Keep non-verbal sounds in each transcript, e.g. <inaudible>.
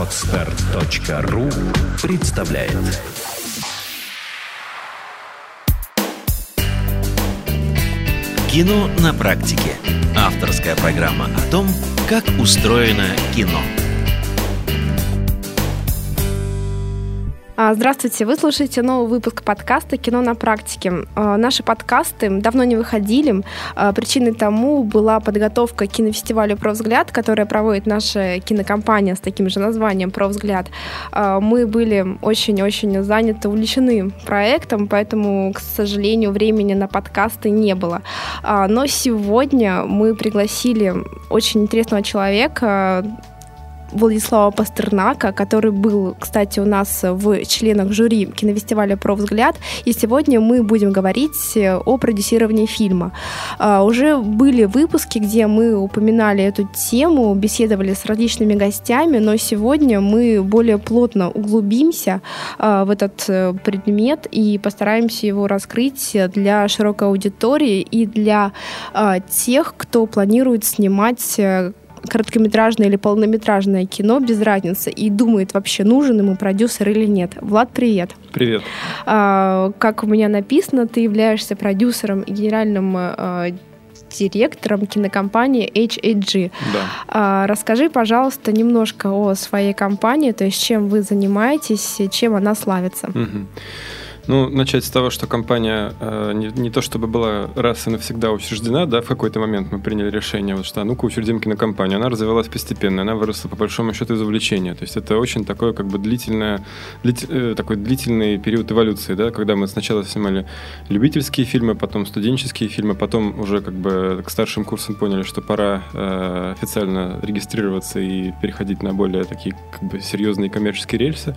Отстар.ру представляет Кино на практике. Авторская программа о том, как устроено кино. Здравствуйте, вы слушаете новый выпуск подкаста «Кино на практике». А, наши подкасты давно не выходили. А, причиной тому была подготовка к кинофестивалю «Про взгляд», которая проводит наша кинокомпания с таким же названием «Про взгляд». Мы были очень-очень заняты, увлечены проектом, поэтому, к сожалению, времени на подкасты не было. Но сегодня мы пригласили очень интересного человека, Владислава Пастернака, который был, кстати, у нас в членах жюри кинофестиваля «Про взгляд». И сегодня мы будем говорить о продюсировании фильма. А, уже были выпуски, где мы упоминали эту тему, беседовали с различными гостями, но сегодня мы более плотно углубимся а, в этот э, предмет и постараемся его раскрыть для широкой аудитории и для а, тех, кто планирует снимать э, короткометражное или полнометражное кино, без разницы, и думает, вообще нужен ему продюсер или нет. Влад, привет. Привет. А, как у меня написано, ты являешься продюсером и генеральным а, директором кинокомпании HAG. Да. А, расскажи, пожалуйста, немножко о своей компании, то есть чем вы занимаетесь, чем она славится. Угу. Ну, начать с того, что компания э, не, не то чтобы была раз и навсегда учреждена, да, в какой-то момент мы приняли решение, вот, что а ну-ка учредим кинокомпанию. Она развивалась постепенно, она выросла по большому счету из увлечения. То есть это очень такое как бы длительное, длит, э, такой длительный период эволюции, да, когда мы сначала снимали любительские фильмы, потом студенческие фильмы, потом уже как бы к старшим курсам поняли, что пора э, официально регистрироваться и переходить на более такие как бы серьезные коммерческие рельсы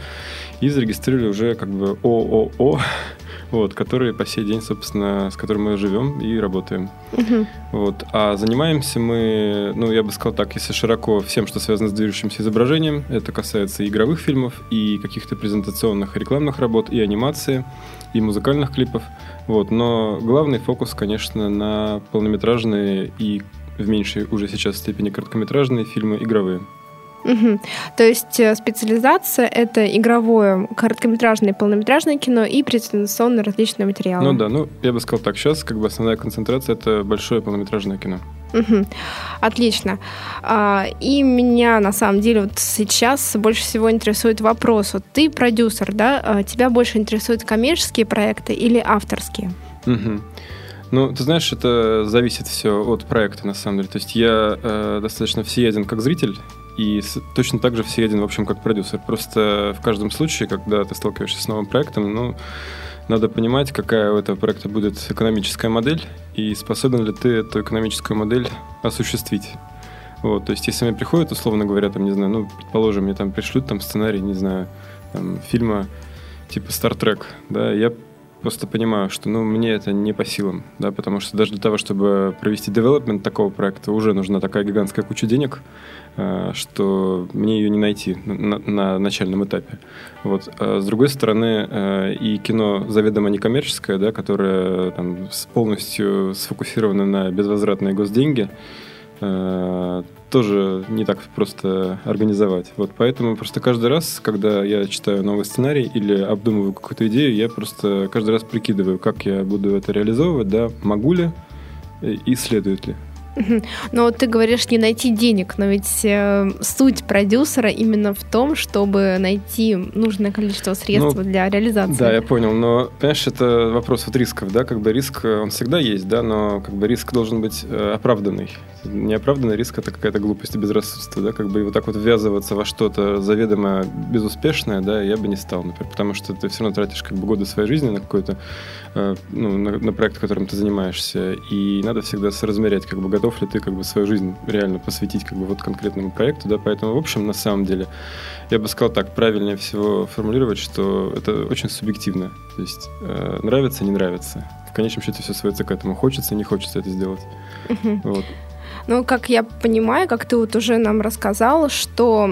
и зарегистрировали уже как бы ООО вот, которые по сей день, собственно, с которым мы живем и работаем. Угу. Вот. А занимаемся мы, ну, я бы сказал так, если широко всем, что связано с движущимся изображением, это касается и игровых фильмов, и каких-то презентационных рекламных работ, и анимации, и музыкальных клипов. Вот. Но главный фокус, конечно, на полнометражные и в меньшей уже сейчас степени короткометражные фильмы игровые. Угу. То есть э, специализация — это игровое, короткометражное и полнометражное кино и презентационные различные материалы. Ну да, ну я бы сказал так, сейчас как бы основная концентрация — это большое полнометражное кино. Угу. Отлично. А, и меня на самом деле вот сейчас больше всего интересует вопрос. Вот ты продюсер, да? А тебя больше интересуют коммерческие проекты или авторские? Угу. Ну, ты знаешь, это зависит все от проекта, на самом деле. То есть я э, достаточно всеяден как зритель, и с, точно так же всеяден, в общем, как продюсер. Просто в каждом случае, когда ты сталкиваешься с новым проектом, ну, надо понимать, какая у этого проекта будет экономическая модель, и способен ли ты эту экономическую модель осуществить. Вот, то есть, если мне приходят, условно говоря, там, не знаю, ну, предположим, мне там пришлют там сценарий, не знаю, там, фильма типа Star Trek, да, я просто понимаю, что ну, мне это не по силам, да, потому что даже для того, чтобы провести девелопмент такого проекта, уже нужна такая гигантская куча денег, что мне ее не найти на, на начальном этапе. Вот. А с другой стороны, э, и кино заведомо некоммерческое, да, которое там, полностью сфокусировано на безвозвратные госденьги, э, тоже не так просто организовать. Вот поэтому просто каждый раз, когда я читаю новый сценарий или обдумываю какую-то идею, я просто каждый раз прикидываю, как я буду это реализовывать, да, могу ли и следует ли. Но ты говоришь не найти денег, но ведь э, суть продюсера именно в том, чтобы найти нужное количество средств ну, для реализации. Да, я понял, но понимаешь, это вопрос вот рисков, да, как бы риск, он всегда есть, да, но как бы риск должен быть э, оправданный. Неоправданный риск это какая-то глупость и безрассудство, да, как бы и вот так вот ввязываться во что-то заведомо безуспешное, да, я бы не стал, например, потому что ты все равно тратишь как бы годы своей жизни на какой-то, э, ну, на, на проект, которым ты занимаешься, и надо всегда соразмерять, как бы готов ли ты как бы свою жизнь реально посвятить как бы вот конкретному проекту, да, поэтому, в общем, на самом деле, я бы сказал так, правильнее всего формулировать, что это очень субъективно, то есть э, нравится, не нравится. В конечном счете все сводится к этому, хочется, не хочется это сделать. Вот. Ну, как я понимаю, как ты вот уже нам рассказал, что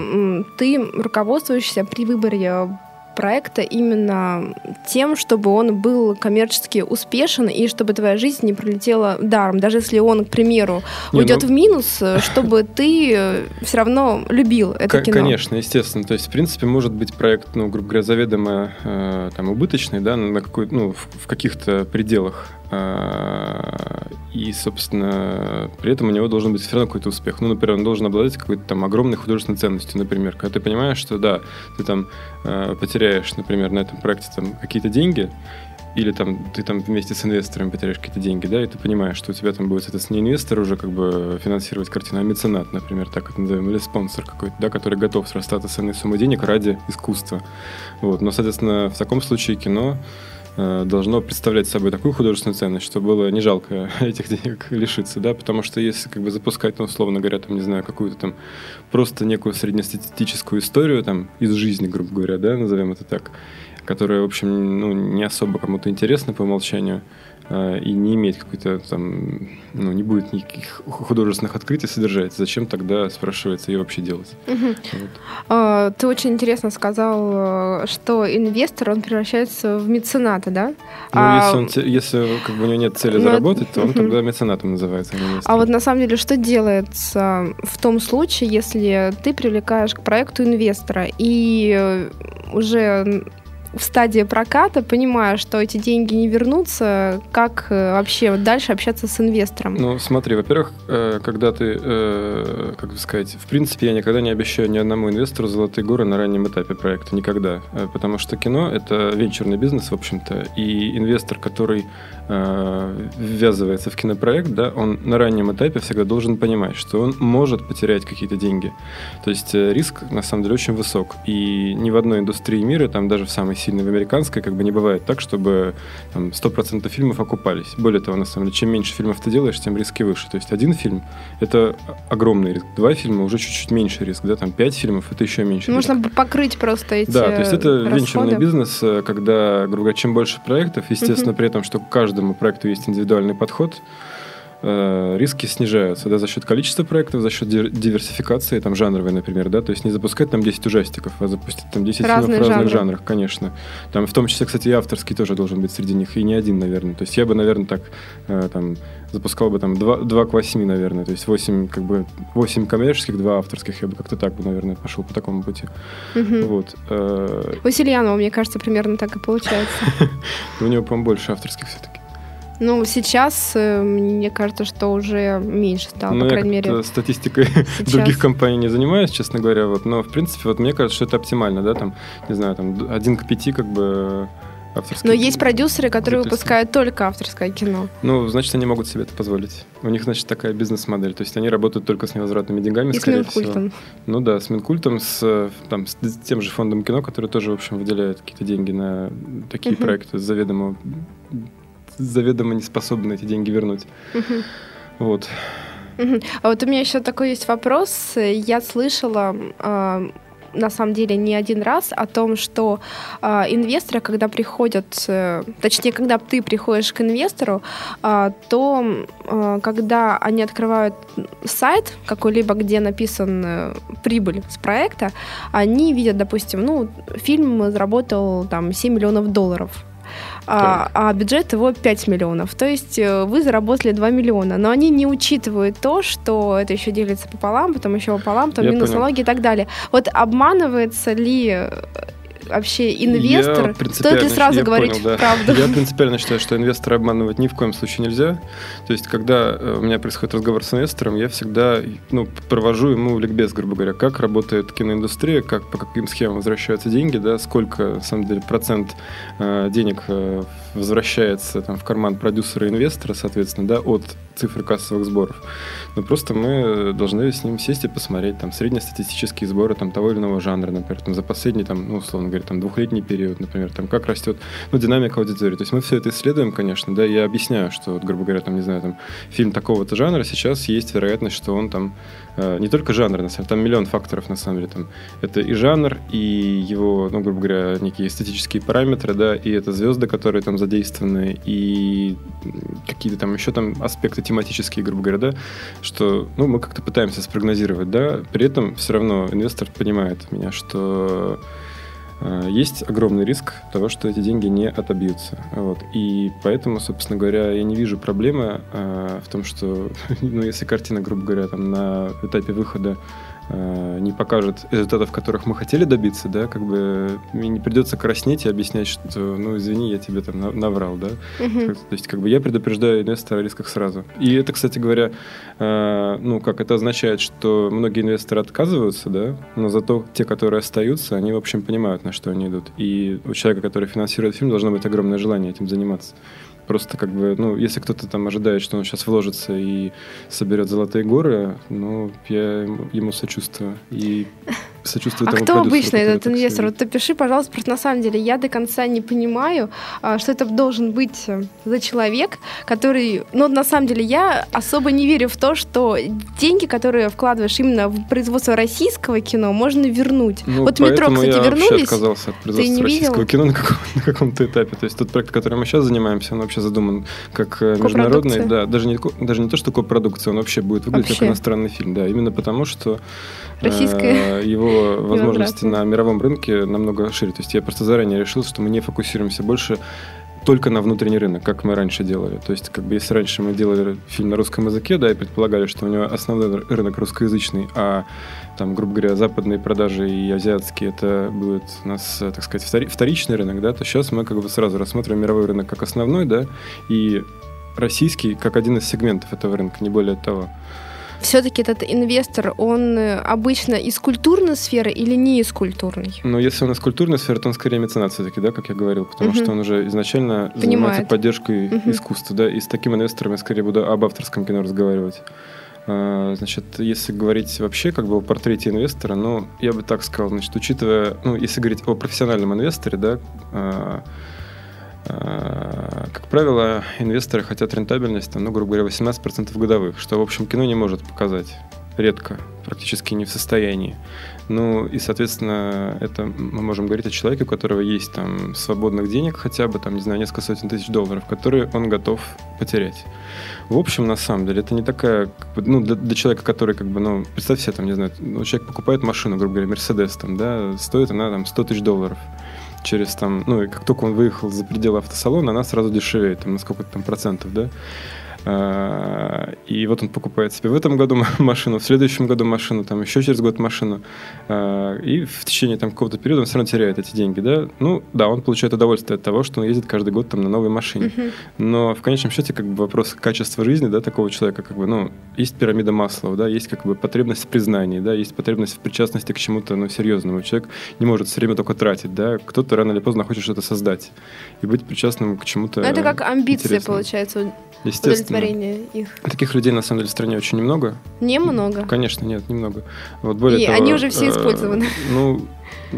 ты руководствуешься при выборе проекта именно тем, чтобы он был коммерчески успешен и чтобы твоя жизнь не пролетела даром. Даже если он, к примеру, уйдет ну... в минус, э, чтобы ты э, все равно любил это К- кино. Конечно, естественно. То есть, в принципе, может быть проект, ну, грубо говоря, заведомо э, там, убыточный, да, на какой, ну, в, в каких-то пределах. Э, и, собственно, при этом у него должен быть все равно какой-то успех. Ну, например, он должен обладать какой-то там огромной художественной ценностью, например. Когда ты понимаешь, что, да, ты там э, потеряешь, например, на этом проекте там какие-то деньги, или там ты там вместе с инвесторами потеряешь какие-то деньги, да, и ты понимаешь, что у тебя там будет, соответственно, не инвестор уже как бы финансировать картину, а меценат, например, так это называем, или спонсор какой-то, да, который готов срастаться с одной суммой денег ради искусства. Вот. Но, соответственно, в таком случае кино должно представлять собой такую художественную ценность, что было не жалко <laughs> этих денег лишиться, да, потому что если как бы запускать, ну, условно говоря, там, не знаю, какую-то там просто некую среднестатистическую историю там из жизни, грубо говоря, да, назовем это так, которая, в общем, ну, не особо кому-то интересна по умолчанию, и не имеет какой-то там, ну, не будет никаких художественных открытий содержать, зачем тогда, спрашивается, ее вообще делать? Угу. Вот. А, ты очень интересно сказал, что инвестор, он превращается в мецената, да? Ну, а... если, он, если как бы у него нет цели Но... заработать, то он угу. тогда меценатом называется, а А вот на самом деле, что делается в том случае, если ты привлекаешь к проекту инвестора и уже в стадии проката, понимая, что эти деньги не вернутся, как э, вообще дальше общаться с инвестором? Ну, смотри, во-первых, э, когда ты, э, как бы сказать, в принципе, я никогда не обещаю ни одному инвестору золотые горы на раннем этапе проекта, никогда. Потому что кино — это венчурный бизнес, в общем-то, и инвестор, который ввязывается в кинопроект, да, он на раннем этапе всегда должен понимать, что он может потерять какие-то деньги. То есть риск, на самом деле, очень высок. И ни в одной индустрии мира, там даже в самой сильно в американской, как бы не бывает так, чтобы там, 100% фильмов окупались. Более того, на самом деле, чем меньше фильмов ты делаешь, тем риски выше. То есть один фильм — это огромный риск. Два фильма — уже чуть-чуть меньше риск. Да? Там пять фильмов — это еще меньше Можно риск. покрыть просто эти Да, то есть это расходы. венчурный бизнес, э, когда, грубо говоря, чем больше проектов, естественно, при этом, что к каждому проекту есть индивидуальный подход, Э, риски снижаются да, за счет количества проектов, за счет диверсификации, там, жанровой, например, да, то есть не запускать там 10 ужастиков, а запустить там 10 Разные фильмов в разных жанры. жанрах, конечно. Там в том числе, кстати, и авторский тоже должен быть среди них, и не один, наверное. То есть я бы, наверное, так э, там запускал бы там 2, 2 к 8, наверное, то есть 8, как бы, 8 коммерческих, 2 авторских, я бы как-то так бы, наверное, пошел по такому пути. Угу. Вот. Э, У Сильянова, мне кажется, примерно так и получается. <laughs> У него, по-моему, больше авторских все-таки. Ну, сейчас э, мне кажется, что уже меньше стало, ну, по крайней мере. статистикой <laughs> сейчас. других компаний не занимаюсь, честно говоря, вот, но в принципе, вот мне кажется, что это оптимально, да, там, не знаю, там один к пяти, как бы авторское. Но есть продюсеры, которые выпускают только авторское кино. Ну, значит, они могут себе это позволить. У них, значит, такая бизнес-модель. То есть они работают только с невозвратными деньгами, И скорее с Минкультом. всего. Ну да, с Минкультом, с, там, с тем же фондом кино, который тоже, в общем, выделяет какие-то деньги на такие uh-huh. проекты заведомо заведомо не способны эти деньги вернуть. Угу. Вот. Угу. А вот у меня еще такой есть вопрос. Я слышала э, на самом деле не один раз о том, что э, инвесторы, когда приходят, э, точнее, когда ты приходишь к инвестору, э, то э, когда они открывают сайт какой-либо, где написан э, прибыль с проекта, они видят, допустим, ну, фильм заработал там 7 миллионов долларов а, а бюджет его 5 миллионов. То есть э, вы заработали 2 миллиона. Но они не учитывают то, что это еще делится пополам, потом еще пополам, потом Я минус понял. налоги и так далее. Вот обманывается ли э, вообще инвестор? Стоит ли сразу говорить понял, да. правду? Я принципиально считаю, что инвестора обманывать ни в коем случае нельзя. То есть, когда э, у меня происходит разговор с инвестором, я всегда ну, провожу ему ликбез, грубо говоря, как работает киноиндустрия, как, по каким схемам возвращаются деньги, да, сколько, на самом деле, процент э, денег э, возвращается там, в карман продюсера и инвестора, соответственно, да, от цифры кассовых сборов. Но просто мы должны с ним сесть и посмотреть там среднестатистические сборы там, того или иного жанра, например, там, за последний, там, ну, условно говоря, там, двухлетний период, например, там, как растет ну, динамика аудитории. То есть мы все это исследуем, конечно, да, я объясняю, что, вот, грубо говоря, там, не знаю, там, фильм такого-то жанра, сейчас есть вероятность, что он там не только жанр, на самом деле, там миллион факторов, на самом деле, там, это и жанр, и его, ну, грубо говоря, некие эстетические параметры, да, и это звезды, которые там задействованы, и какие-то там еще там аспекты тематические, грубо говоря, да, что, ну, мы как-то пытаемся спрогнозировать, да, при этом все равно инвестор понимает меня, что э, есть огромный риск того, что эти деньги не отобьются. Вот. И поэтому, собственно говоря, я не вижу проблемы э, в том, что, <laughs> ну, если картина, грубо говоря, там на этапе выхода Э, не покажет результатов, которых мы хотели добиться, да, как бы мне не придется краснеть и объяснять, что, ну, извини, я тебе там наврал, да. Uh-huh. То есть, как бы я предупреждаю инвестора о рисках сразу. И это, кстати говоря, э, ну, как это означает, что многие инвесторы отказываются, да, но зато те, которые остаются, они, в общем, понимают, на что они идут. И у человека, который финансирует фильм, должно быть огромное желание этим заниматься. Просто как бы, ну, если кто-то там ожидает, что он сейчас вложится и соберет золотые горы, ну, я ему сочувствую. И сочувствую а тому кто обычно этот инвестор? Вот напиши, пожалуйста, просто на самом деле я до конца не понимаю, а, что это должен быть э, за человек, который... Ну, на самом деле я особо не верю в то, что деньги, которые вкладываешь именно в производство российского кино, можно вернуть. Ну, вот метро, кстати, я вернулись. отказался от производства российского видел? кино на, каком- <laughs> на каком-то этапе. То есть тот проект, которым мы сейчас занимаемся, он вообще задуман как э, международный, да, даже не, даже не то, что копродукция, он вообще будет выглядеть вообще. как иностранный фильм, да, именно потому, что Российская. Э, <laughs> его возможности на мировом рынке намного шире. То есть я просто заранее решил, что мы не фокусируемся больше только на внутренний рынок, как мы раньше делали. То есть, как бы, если раньше мы делали фильм на русском языке, да, и предполагали, что у него основной рынок русскоязычный, а там, грубо говоря, западные продажи и азиатские, это будет у нас, так сказать, вторичный рынок, да, то сейчас мы как бы сразу рассматриваем мировой рынок как основной, да, и российский как один из сегментов этого рынка, не более того все-таки этот инвестор, он э, обычно из культурной сферы или не из культурной? Ну, если он из культурной сферы, то он скорее меценат все-таки, да, как я говорил, потому угу. что он уже изначально Понимает. занимается поддержкой угу. искусства, да, и с таким инвестором я скорее буду об авторском кино разговаривать. А, значит, если говорить вообще как бы о портрете инвестора, ну, я бы так сказал, значит, учитывая, ну, если говорить о профессиональном инвесторе, да, а, а, как правило, инвесторы хотят рентабельность, ну, грубо говоря, 18% годовых, что, в общем, кино не может показать. Редко, практически не в состоянии. Ну, и, соответственно, это мы можем говорить о человеке, у которого есть там свободных денег хотя бы, там, не знаю, несколько сотен тысяч долларов, которые он готов потерять. В общем, на самом деле, это не такая, как бы, ну, для, для человека, который, как бы, ну, представь себе, там, не знаю, ну, человек покупает машину, грубо говоря, Мерседес, там, да, стоит она, там, 100 тысяч долларов через там, ну и как только он выехал за пределы автосалона, она сразу дешевеет, там на сколько-то там процентов, да. А, и вот он покупает себе в этом году <laughs> машину, в следующем году машину, там еще через год машину. А, и в течение там какого-то периода он все равно теряет эти деньги, да. Ну, да, он получает удовольствие от того, что он ездит каждый год там на новой машине. Но в конечном счете, как бы вопрос качества жизни, да, такого человека, как бы, ну, есть пирамида Маслова, да, есть как бы потребность в признании, да, есть потребность в причастности к чему-то, ну, серьезному. Человек не может все время только тратить, да, кто-то рано или поздно хочет что-то создать и быть причастным к чему-то. Ну, это как амбиция, получается, удовлетворение их. Таких людей, на самом деле, в стране очень немного. Немного? Конечно, нет, немного. Вот более И того, они уже все э, использованы. Ну,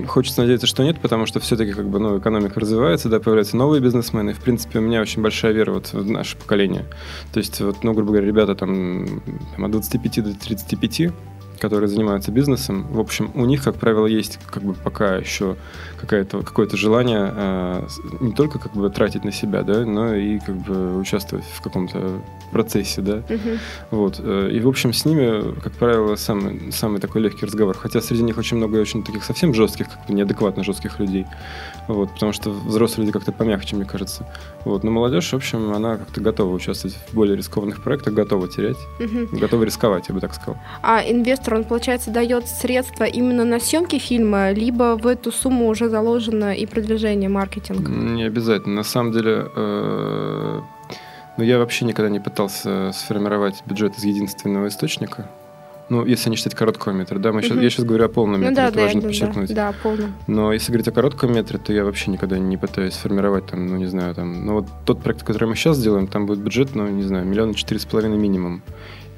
Хочется надеяться, что нет, потому что все-таки как бы, ну, экономика развивается, да, появляются новые бизнесмены. И, в принципе, у меня очень большая вера вот в наше поколение. То есть, вот, ну, грубо говоря, ребята там, там от 25 до 35, которые занимаются бизнесом, в общем, у них, как правило, есть как бы пока еще какое-то какое-то желание э, не только как бы тратить на себя, да, но и как бы участвовать в каком-то процессе, да. Uh-huh. Вот. Э, и, в общем, с ними, как правило, самый, самый такой легкий разговор. Хотя среди них очень много очень таких совсем жестких, как бы неадекватно жестких людей. Вот, потому что взрослые люди как-то помягче, мне кажется. Вот. Но молодежь, в общем, она как-то готова участвовать в более рискованных проектах, готова терять, угу. готова рисковать, я бы так сказал. А инвестор, он, получается, дает средства именно на съемки фильма, либо в эту сумму уже заложено и продвижение, маркетинг? Не обязательно. На самом деле, э, ну, я вообще никогда не пытался сформировать бюджет из единственного источника. Ну, если не считать короткого метра, да, мы сейчас, я сейчас говорю о полном ну метре, ну, да, это да, важно да, подчеркнуть. Да, да, полном. Но если говорить о коротком метре, то я вообще никогда не пытаюсь сформировать там, ну, не знаю, там, ну, вот тот проект, который мы сейчас делаем, там будет бюджет, ну, не знаю, миллиона четыре с половиной минимум.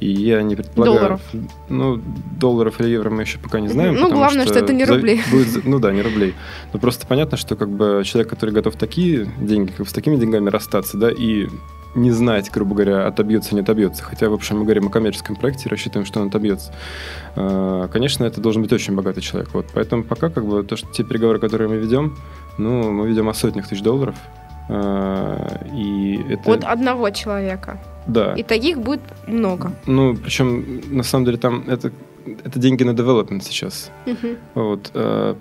И я не предполагаю... Долларов. Ну, долларов или евро мы еще пока не знаем. Ну, главное, что, что это не рубли. Будет, ну да, не рублей. Но просто понятно, что как бы человек, который готов такие деньги, как с такими деньгами расстаться, да, и не знать, грубо говоря, отобьется, не отобьется. Хотя, в общем, мы говорим о коммерческом проекте, рассчитываем, что он отобьется. А, конечно, это должен быть очень богатый человек. Вот. Поэтому пока как бы то, что те переговоры, которые мы ведем, ну, мы ведем о сотнях тысяч долларов. А, и это... От одного человека. Да. И таких будет много. Ну, причем, на самом деле, там это, это деньги на development сейчас. Угу. Вот. А,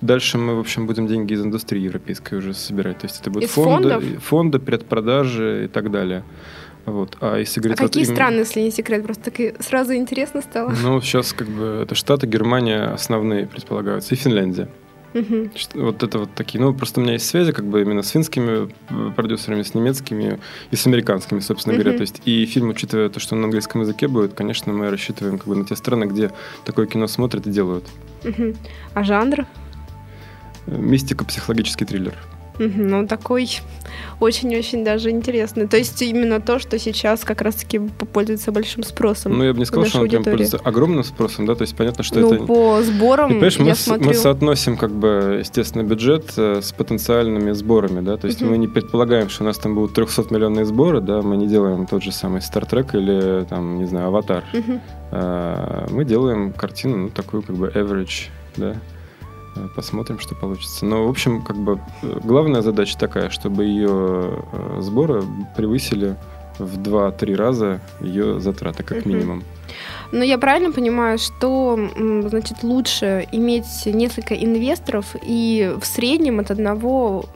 дальше мы, в общем, будем деньги из индустрии европейской уже собирать. То есть это будут Из фонды, фондов? фонды, предпродажи и так далее. Вот. А если А говорить вот какие именно- страны, если не секрет? Просто так и сразу интересно стало. Ну, сейчас как бы это Штаты, Германия основные предполагаются, и Финляндия. Что- Вот это вот такие. Ну, просто у меня есть связи как бы именно с финскими э, продюсерами, с немецкими и с американскими, собственно говоря. Мгм. То есть и фильм, учитывая то, что он на английском языке будет, конечно, мы рассчитываем как бы на те страны, где такое кино смотрят и делают. Мгм. А жанр? Э, Мистико-психологический триллер. Ну, такой очень-очень даже интересный. То есть именно то, что сейчас как раз-таки пользуется большим спросом. Ну, я бы не сказал, что он прям пользуется огромным спросом, да, то есть понятно, что ну, это... по сборам И, понимаешь, мы, смотрю... мы соотносим, как бы, естественно, бюджет э, с потенциальными сборами, да, то есть Мгм. мы не предполагаем, что у нас там будут 300-миллионные сборы, да, мы не делаем тот же самый Стартрек или, там, не знаю, Аватар. Мгм. А, Мы делаем картину, ну, такую, как бы, average, да, посмотрим, что получится. Но, в общем, как бы, э, главная задача такая, чтобы ее э, сборы превысили в 2-3 раза ее затраты, как Мгм. минимум. Но я правильно понимаю, что значит лучше иметь несколько инвесторов и в среднем от одного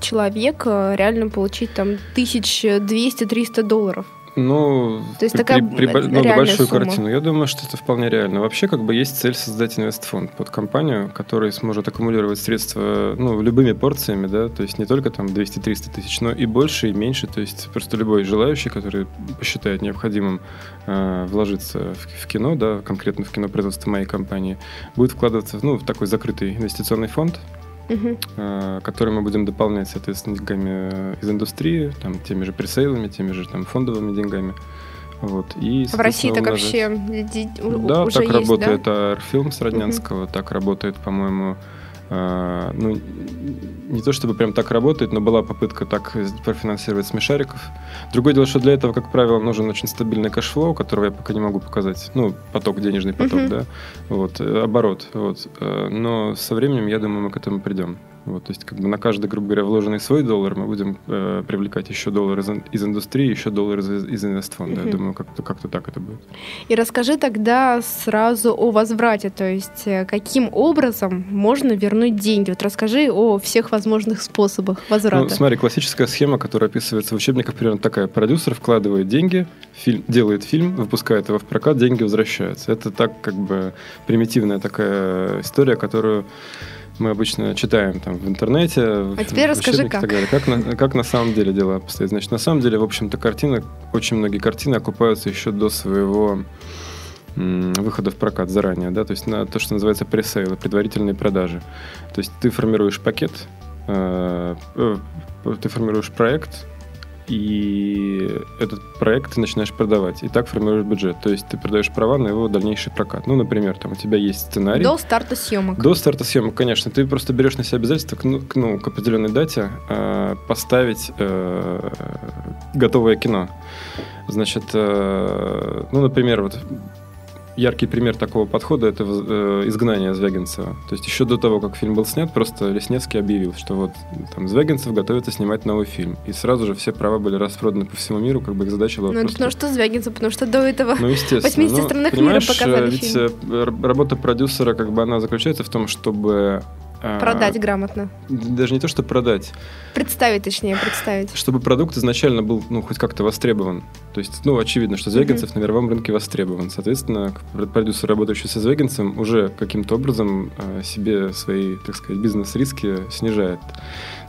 человека реально получить там 1200-300 долларов. Ну, То есть при- такая при- при- ну, большую сумма. картину. Я думаю, что это вполне реально. Вообще, как бы есть цель создать инвестфонд под компанию, который сможет аккумулировать средства, ну, любыми порциями, да, то есть не только там 200-300 тысяч, но и больше, и меньше. То есть просто любой желающий, который посчитает необходимым э, вложиться в, в кино, да, конкретно в кинопроизводство моей компании, будет вкладываться ну, в такой закрытый инвестиционный фонд, Э, который мы будем дополнять, соответственно, деньгами э, из индустрии, там, теми же пресейлами, теми же там, фондовыми деньгами. Вот. И, В России так вообще Да, уже так есть, работает да? Арфилм с Роднянского, так работает, по-моему, э, ну, не то чтобы прям так работает, но была попытка так профинансировать смешариков. Другое дело, что для этого, как правило, нужен очень стабильный cash flow, которого я пока не могу показать. Ну, поток, денежный поток, Мгм. да, вот, э, оборот, вот. Э, Но со временем, я думаю, мы к этому придем. Вот, то есть, как бы на каждый, грубо говоря, вложенный свой доллар мы будем э, привлекать еще доллар из, из индустрии, еще доллар из, из инвестфонда. Я Мгм. думаю, как-то как так это будет. И расскажи тогда сразу о возврате, то есть э, каким образом можно вернуть деньги. Вот расскажи о всех возможных способах возврата. Ну, смотри, классическая схема, которая описывается в учебниках, примерно такая. Продюсер вкладывает деньги, фильм, делает фильм, выпускает его в прокат, деньги возвращаются. Это так, как бы, примитивная такая история, которую мы обычно читаем там в интернете. в- А теперь расскажи, как. Как на, как на самом деле дела обстоят. Значит, на самом деле, в общем-то, картина, очень многие картины окупаются еще до своего выхода в прокат заранее, да, то есть на то, что называется пресейлы, предварительные продажи. То есть ты формируешь пакет, э, э, ты формируешь проект, и этот проект ты начинаешь продавать. И так формируешь бюджет. То есть ты продаешь права на его дальнейший прокат. Ну, например, там у тебя есть сценарий. До старта съемок. До старта съемок, конечно. Ты просто берешь на себя обязательство к, ну, к, ну, к определенной дате э, поставить э, готовое кино. Значит, э, ну, например, вот яркий пример такого подхода это э, изгнание Звягинцева. То есть еще до того, как фильм был снят, просто Лесневский объявил, что вот там Звягинцев готовится снимать новый фильм. И сразу же все права были распроданы по всему миру, как бы их задача была Ну, просто... потому что Звягинцев, потому что до этого... Ну, естественно. 80 Ну, странах мира понимаешь, показали ведь фильм. э, р- работа продюсера, как бы она заключается в том, чтобы... э, Продать грамотно. Даже не то, что продать, Представить, точнее, представить. чтобы продукт изначально был, ну, хоть как-то востребован. То есть, ну, очевидно, что Звягинцев на мировом рынке востребован. Соответственно, пр- продюсер, работающий со Звягинцем, уже каким-то образом э, себе свои, так сказать, бизнес-риски снижает.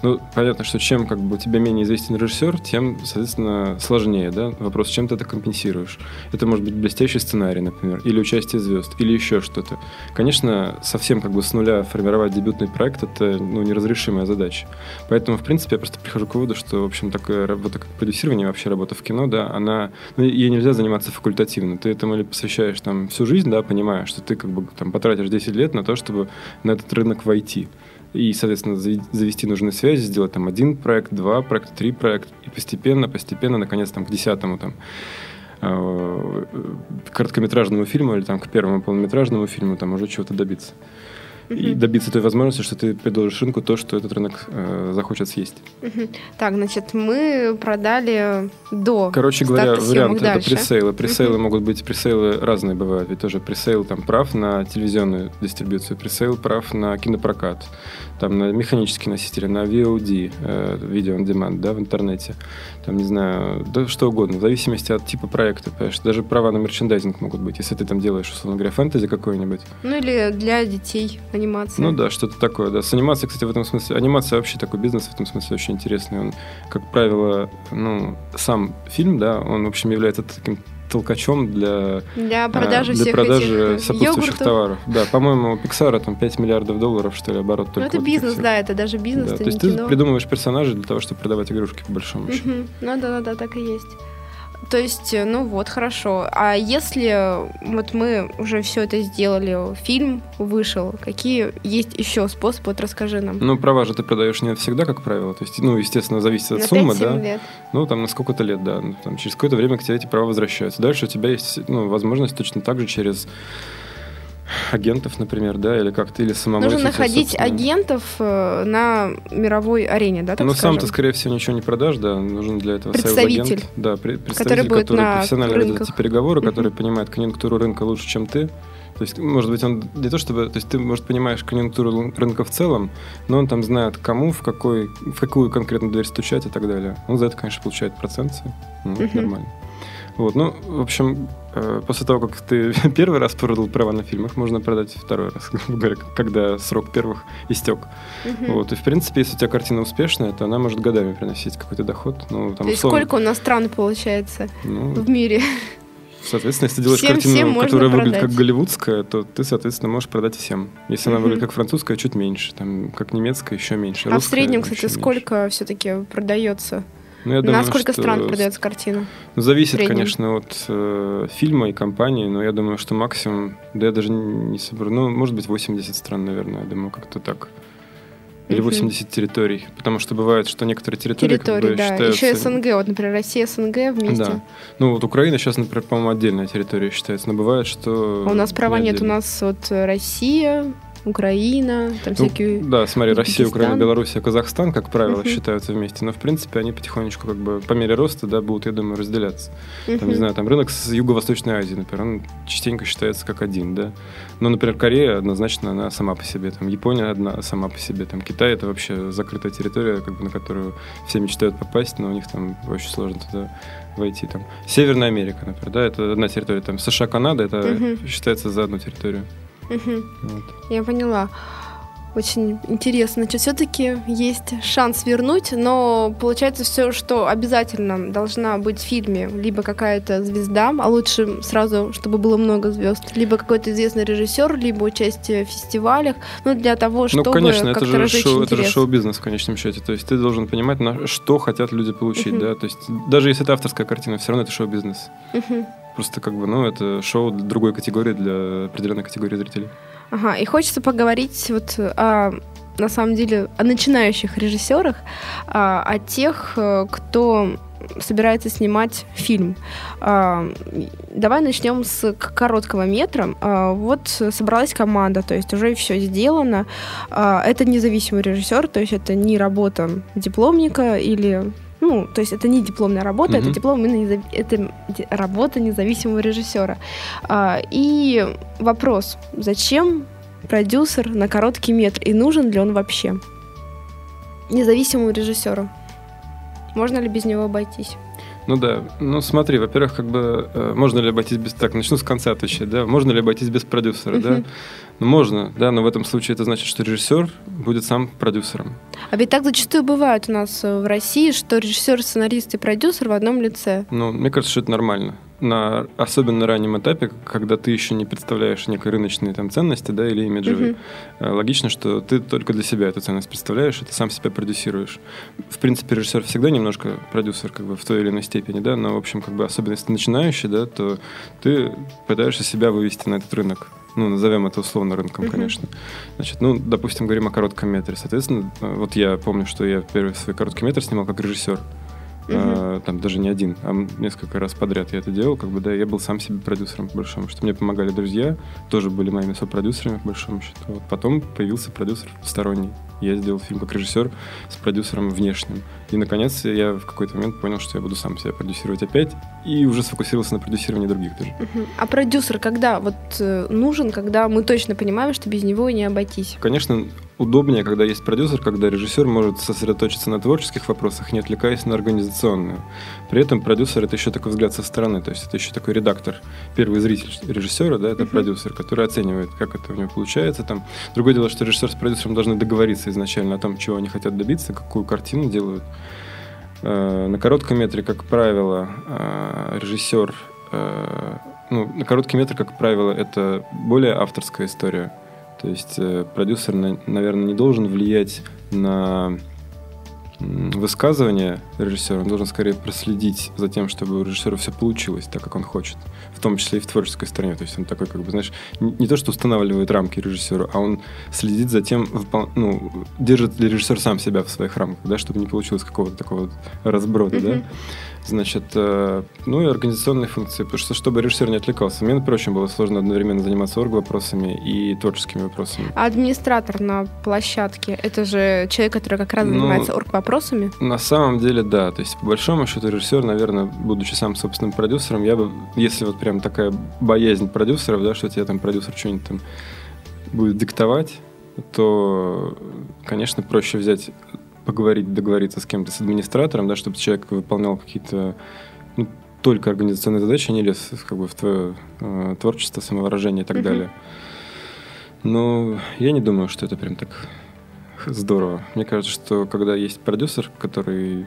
Ну, понятно, что чем как бы у тебя менее известен режиссер, тем, соответственно, сложнее, да? Вопрос, чем ты это компенсируешь? Это может быть блестящий сценарий, например, или участие звезд, или еще что-то. Конечно, совсем как бы с нуля формировать дебютный проект – это, ну, неразрешимая задача. Поэтому, в принципе, я просто прихожу к выводу, что, в общем, такая работа, как продюсирование, вообще работа в кино, да, она, ну, ей нельзя заниматься факультативно. Ты этому или посвящаешь там всю жизнь, да, понимая, что ты как бы там потратишь 10 лет на то, чтобы на этот рынок войти. И, соответственно, завести нужные связи, сделать там один проект, два проекта, три проекта, и постепенно, постепенно, наконец, там, к десятому там, э, короткометражному фильму или там к первому полнометражному фильму там уже чего-то добиться. И добиться той возможности, что ты предложишь рынку то, что этот рынок э, захочет съесть. Так, значит, мы продали до Короче говоря, вариант это пресейлы. Пресейлы могут быть, пресейлы разные бывают, ведь тоже пресейл там прав на телевизионную дистрибьюцию, пресейл прав на кинопрокат, там на механические носители, на VOD, э, видео on demand, да, в интернете, там, не знаю, да что угодно, в зависимости от типа проекта, понимаешь, даже права на мерчендайзинг могут быть, если ты там делаешь, условно говоря, фэнтези какой-нибудь. Ну или для детей анимация. Ну да, что-то такое, да. С анимацией, кстати, в этом смысле, анимация вообще такой бизнес в этом смысле очень интересный. Он, как правило, ну, сам фильм, да, он, в общем, является таким толкачом для, для продажи, для всех продажи этих сопутствующих йогуртов. товаров. Да, по-моему, у Pixar там 5 миллиардов долларов, что ли, оборот Ну, это вот бизнес, да, это даже бизнес, Да, это то есть не ты кино. придумываешь персонажей для того, чтобы продавать игрушки, по большому счету. Ну да, да, да, так и есть. То есть, э, ну вот, хорошо. А если вот мы уже все это сделали, фильм вышел, какие есть еще способы? Вот расскажи нам. Ну, права же ты продаешь не всегда, как правило. То есть, ну, естественно, зависит от На суммы, 5-7 да. лет. Ну, там, на сколько-то лет, да. Ну, там, через какое-то время к тебе эти права возвращаются. Дальше у тебя есть, ну, возможность точно так же через агентов, например, да, или как-то, или самому. Нужно находить собственно- агентов э, на мировой арене, да, так ну, сам ты, скорее всего, ничего не продашь, да. Нужен для этого Представитель. Да, пре- представитель, будет который на профессионально ведет эти переговоры, который понимает конъюнктуру рынка лучше, чем ты. То есть, может быть, он не то чтобы... То есть ты, может, понимаешь конъюнктуру рынка в целом, но он там знает, кому, в, какой, в какую конкретно дверь стучать и так далее. Он за это, конечно, получает проценты. Ну, Мгм. нормально. Вот, ну, в общем, после того, как ты <laughs> первый раз продал права на фильм, их можно продать второй раз, <laughs> грубо говоря, когда срок первых истек. Мгм. Вот, и, в принципе, если у тебя картина успешная, то она может годами приносить какой-то доход. Ну, там, То есть условно, сколько у нас стран получается ну, в мире? соответственно, если ты делаешь Всем- картину, всем которая выглядит продать. как голливудская, то ты, соответственно, можешь продать всем. Если она Мгм. выглядит как французская, чуть меньше. Там, как немецкая, еще меньше. А в Русская среднем, еще кстати, меньше. сколько все-таки продается? Ну, я На думаю, сколько что стран продается картина? Ну, зависит, конечно, от э, фильма и компании, но я думаю, что максимум, да я даже не соберу, ну, может быть, 80 стран, наверное, я думаю, как-то так. Или Мгм. 80 территорий. Потому что бывает, что некоторые территории, как Территории, бы, да. считаются... Еще СНГ, вот, например, Россия, СНГ вместе. Да. Ну, вот Украина сейчас, например, по-моему, отдельная территория считается, но бывает, что... А у нас права не нет, у нас вот Россия, Украина, там Ну, всякие... да, смотри, Россия, Украина. Белоруссия, Казахстан, как правило, Мгм. считаются вместе, но в принципе они потихонечку как бы по мере роста, да, будут, я думаю, разделяться. Там, не знаю, там рынок с Юго-Восточной Азии, например, он частенько считается как один, да. Но, например, Корея однозначно она сама по себе, там Япония одна сама по себе, там Китай это вообще закрытая территория, как бы на которую все мечтают попасть, но у них там очень сложно туда войти. Там Северная Америка, например, да, это одна территория, там США, Канада, это Мгм. считается за одну территорию. Вот. Я поняла. Очень интересно. Значит, все-таки есть шанс вернуть, но получается все, что обязательно должна быть в фильме либо какая-то звезда, а лучше сразу, чтобы было много звезд, либо какой-то известный режиссер, либо участие в фестивалях, ну для того, чтобы Ну, конечно, это же, шоу, это же шоу-бизнес в конечном счете. То есть ты должен понимать, на что хотят люди получить, Мгм. да. То есть даже если это авторская картина, все равно это шоу-бизнес. Мгм. Просто как бы, ну, это шоу другой категории, для определенной категории зрителей. Ага, и хочется поговорить вот о, на самом деле, о начинающих режиссерах, а, о тех, э, кто собирается снимать фильм. А, Давай начнем с короткого метра. А, Вот собралась команда, то есть уже все сделано. А, Это независимый режиссер, то есть это не работа дипломника или ну, то есть это не дипломная работа, это Мгм. диплом именно незав- это работа независимого режиссера. А, И вопрос: зачем продюсер на короткий метр и нужен ли он вообще независимому режиссеру? Можно ли без него обойтись? Ну да, ну смотри, во-первых, как бы э, можно ли обойтись без... Так, начну с конца отвечать, да? Можно ли обойтись без продюсера, да? Ну, можно, да, но в этом случае это значит, что режиссер будет сам продюсером. А ведь так зачастую бывает у нас э, в России, что режиссер, сценарист и продюсер в одном лице. Ну, мне кажется, что это нормально. На, особенно раннем этапе, когда ты еще не представляешь некой рыночные там, ценности да, или имиджевые, Мгм. э, логично, что ты только для себя эту ценность представляешь, и ты сам себя продюсируешь. В принципе, режиссер всегда немножко продюсер как бы, в той или иной степени, да, но, в общем, как бы, особенно если ты начинающий, да, то ты пытаешься себя вывести на этот рынок. Ну, назовем это условно рынком, Мгм. конечно. Значит, ну, допустим, говорим о коротком метре. Соответственно, вот я помню, что я первый свой короткий метр снимал как режиссер. Э, там даже не один, а несколько раз подряд я это делал, как бы, да, я был сам себе продюсером, по большому счету. Мне помогали друзья, тоже были моими сопродюсерами, по большому счету. Вот потом появился продюсер сторонний. Я сделал фильм как режиссер с продюсером внешним. И, наконец, я в какой-то момент понял, что я буду сам себя продюсировать опять, и уже сфокусировался на продюсировании других тоже. А продюсер когда вот э, нужен, когда мы точно понимаем, что без него не обойтись? Конечно, удобнее, когда есть продюсер, когда режиссер может сосредоточиться на творческих вопросах, не отвлекаясь на организационную. При этом продюсер это еще такой взгляд со стороны, то есть это еще такой редактор, первый зритель режиссера, да, это uh-huh. продюсер, который оценивает, как это у него получается. Там. Другое дело, что режиссер с продюсером должны договориться изначально о том, чего они хотят добиться, какую картину делают. Э, на коротком метре, как правило, э, режиссер, э, ну, на короткий метр, как правило, это более авторская история. То есть э, продюсер, наверное, не должен влиять на высказывание режиссера, он должен скорее проследить за тем, чтобы у режиссера все получилось так, как он хочет, в том числе и в творческой стороне. То есть он такой, как бы, знаешь, не то, что устанавливает рамки режиссеру, а он следит за тем, ну, держит ли режиссер сам себя в своих рамках, да, чтобы не получилось какого-то такого разброда, mm-hmm. да. Значит, э, ну и организационные функции, потому что чтобы режиссер не отвлекался. Мне, например, было сложно одновременно заниматься орг-вопросами и творческими вопросами. А администратор на площадке, это же человек, который как раз ну, занимается орг-вопросами? На самом деле, да. То есть, по большому счету, режиссер, наверное, будучи сам собственным продюсером, я бы, если вот прям такая боязнь продюсеров, да, что тебе там продюсер что-нибудь там будет диктовать, то, конечно, проще взять поговорить, договориться с кем-то, с администратором, да, чтобы человек выполнял какие-то ну, только организационные задачи, а не лез как бы, в твое э, творчество, самовыражение и так mm-hmm. далее. Но я не думаю, что это прям так здорово. Мне кажется, что когда есть продюсер, который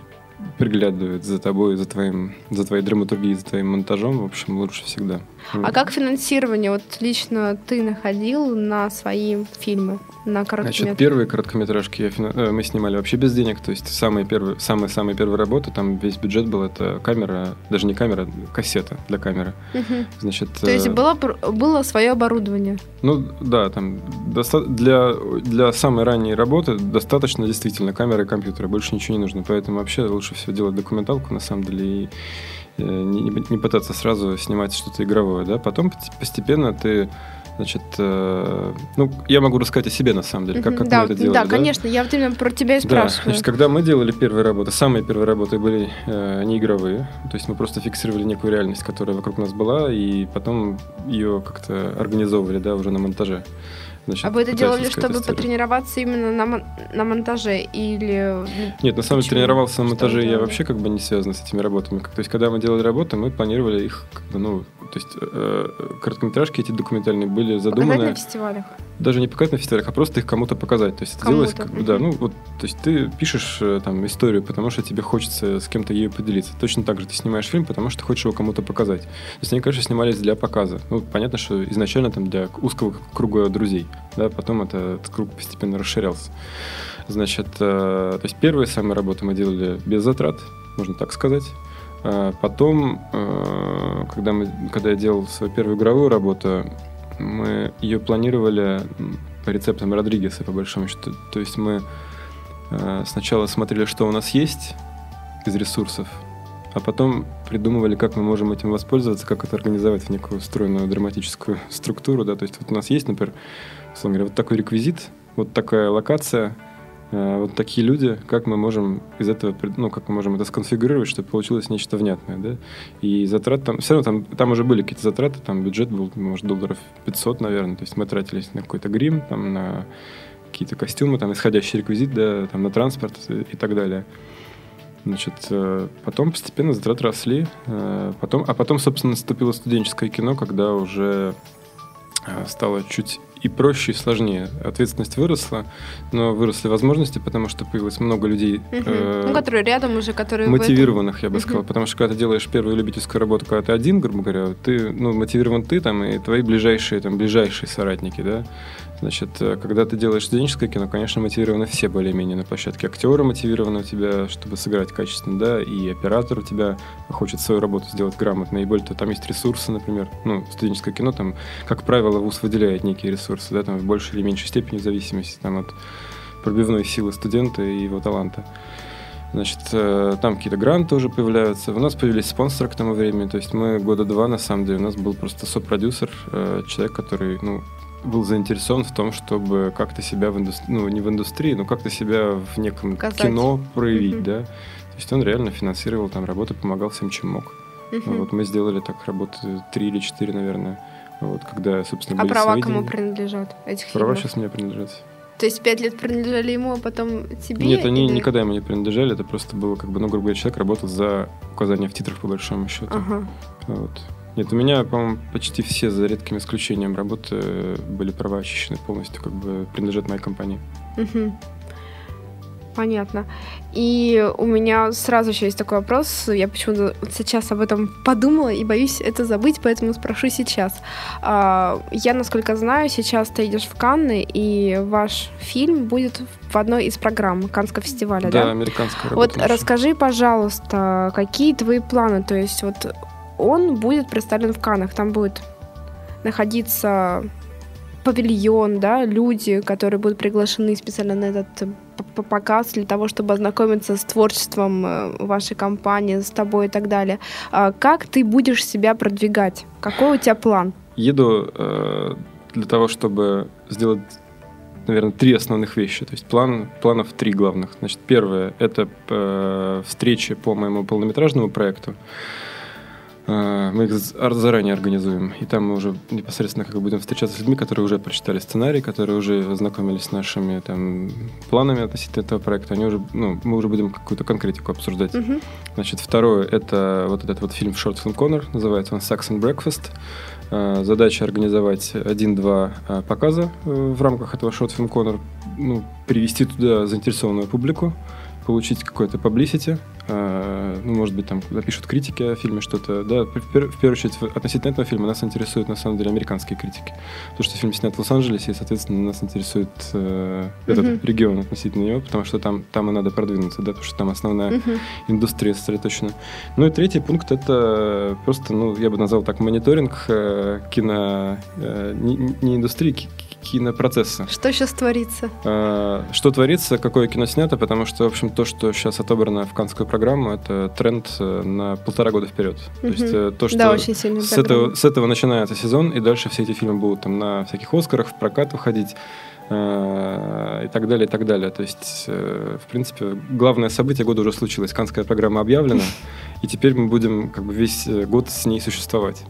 приглядывает за тобой, за твоим, за твоей драматургией, за твоим монтажом, в общем, лучше всегда. А вот. как финансирование вот лично ты находил на свои фильмы, на короткометражки? Значит, первые короткометражки я фина... Э, мы снимали вообще без денег, то есть самые первые, самые самые первые работы, там весь бюджет был это камера, даже не камера, кассета для камеры. Угу. Значит, то есть э, было было свое оборудование? Ну да, там доста... для для самой ранней работы достаточно действительно камеры и компьютера, больше ничего не нужно, поэтому вообще лучше все делать документалку на самом деле и Э, не, не пытаться сразу снимать что-то игровое, да, потом постепенно ты Значит, э, ну, я могу рассказать о себе, на самом деле, как, как да, мы это делали. Да, да, конечно, я вот именно про тебя и спрашиваю. Да, значит, когда мы делали первые работы, самые первые работы были э, не игровые, то есть мы просто фиксировали некую реальность, которая вокруг нас была, и потом ее как-то организовывали, да, уже на монтаже. Значит, а вы это делали, чтобы потренироваться именно на, мон- на монтаже или... Нет, на самом деле тренировался на монтаже я вообще как бы не связан с этими работами. То есть, когда мы делали работы, мы планировали их, как бы, ну, то есть, э, короткометражки эти документальные были задуманы... Показать на фестивалях? Даже не показать на фестивалях, а просто их кому-то показать. То есть, это делалось как бы, да, ну, вот, то есть, ты пишешь э, там историю, потому что тебе хочется с кем-то ею поделиться. Точно так же ты снимаешь фильм, потому что хочешь его кому-то показать. То есть, они, конечно, снимались для показа. Ну, понятно, что изначально там для узкого круга друзей да, потом это, этот круг постепенно расширялся. Значит, э, то есть первые самые работы мы делали без затрат, можно так сказать. А потом, э, когда, мы, когда я делал свою первую игровую работу, мы ее планировали по рецептам Родригеса, по большому счету. То есть мы э, сначала смотрели, что у нас есть из ресурсов, а потом придумывали, как мы можем этим воспользоваться, как это организовать в некую устроенную драматическую структуру. Да? То есть вот у нас есть, например, условно говоря, вот такой реквизит, вот такая локация, э, вот такие люди, как мы можем из этого, ну, как мы можем это сконфигурировать, чтобы получилось нечто внятное, да, и затрат там, все равно там, там уже были какие-то затраты, там бюджет был, может, долларов 500, наверное, то есть мы тратились на какой-то грим, там, на какие-то костюмы, там, исходящий реквизит, да, там, на транспорт и так далее. Значит, э, потом постепенно затраты росли, э, потом, а потом, собственно, наступило студенческое кино, когда уже стало чуть и проще, и сложнее. Ответственность выросла, но выросли возможности, потому что появилось много людей. Угу. Э, ну, которые рядом уже, которые... Мотивированных, этом... я бы угу. сказал. Потому что когда ты делаешь первую любительскую работу, когда ты один, грубо говоря, ты, ну, мотивирован ты там и твои ближайшие, там, ближайшие соратники, да. Значит, э, когда ты делаешь студенческое кино, конечно, мотивированы все более-менее на площадке. Актеры мотивированы у тебя, чтобы сыграть качественно, да, и оператор у тебя хочет свою работу сделать грамотно. И более того, там есть ресурсы, например. Ну, студенческое кино, там, как правило, ВУЗ выделяет некие ресурсы, да, там, в большей или меньшей степени в зависимости там, от пробивной силы студента и его таланта. Значит, э, там какие-то гранты уже появляются. У нас появились спонсоры к тому времени. То есть мы года два, на самом деле, у нас был просто сопродюсер, э, человек, который, ну, был заинтересован в том, чтобы как-то себя в индустрии, ну, не в индустрии, но как-то себя в неком Показать. кино проявить, Мгм. да. То есть он реально финансировал там работу, помогал всем, чем мог. Мгм. Вот мы сделали так работы три или четыре, наверное. Вот, когда, собственно, А были права свои кому деньги. принадлежат этих Права фильмов? сейчас мне принадлежат. То есть пять лет принадлежали ему, а потом тебе? Нет, они или- никогда ему не принадлежали, это просто было, как бы, ну, грубо говоря, человек работал за указание в титрах, по большому счету. Ага. Вот. Нет, у меня, по-моему, почти все, за редким исключением работы, э, были права очищены полностью, как бы принадлежат моей компании. Мгм. Понятно. И у меня сразу еще есть такой вопрос. Я почему-то вот сейчас об этом подумала и боюсь это забыть, поэтому спрошу сейчас. А, Я, насколько знаю, сейчас ты идешь в Канны, и ваш фильм будет в одной из программ Каннского фестиваля, да? Да, американская Вот работа. наша. расскажи, пожалуйста, какие твои планы? То есть вот он будет представлен в Каннах, там будет находиться павильон, да, люди, которые будут приглашены специально на этот э, показ для того, чтобы ознакомиться с творчеством э, вашей компании, с тобой и так далее. А Как ты будешь себя продвигать? Какой у тебя план? Еду э, для того, чтобы сделать, наверное, три основных вещи. То есть план, планов три главных. Значит, первое – это э, встречи по моему полнометражному проекту. Э, Мы их заранее организуем. И там мы уже непосредственно как бы будем встречаться с людьми, которые уже прочитали сценарий, которые уже ознакомились с нашими там, планами относительно этого проекта. Они уже, ну, мы уже будем какую-то конкретику обсуждать. Мгм. Значит, второе это вот этот вот фильм Short Film Corner, называется он and Breakfast. Э, Задача организовать один-два э, показа э, в рамках этого Short Film Corner, ну, привести туда заинтересованную публику, получить какое-то publicity, э, ну, может быть, там напишут критики о фильме что-то, да, в, пер- в первую очередь относительно этого фильма нас интересуют, на самом деле, американские критики, потому что фильм снят в Лос-Анджелесе, и, соответственно, нас интересует э, этот Мгм. регион относительно него, потому что там, там и надо продвинуться, да, потому что там основная Мгм. индустрия сосредоточена. Ну и третий пункт это просто, ну, я бы назвал так, мониторинг э, кино, э, не, не индустрии, кинопроцесса. Что сейчас творится? Э, Что творится, какое кино снято, потому что, в общем, то, что сейчас отобрано в Канскую программу, это тренд э, на полтора года вперед. То Мгм. есть э, то, что да, очень сильно. с этого, с этого начинается сезон, и дальше все эти фильмы будут там на всяких Оскарах, в прокат выходить и так далее, и так далее. То есть, э, в принципе, главное событие года уже случилось. Канская программа объявлена, и теперь мы будем как бы весь э, год с ней существовать.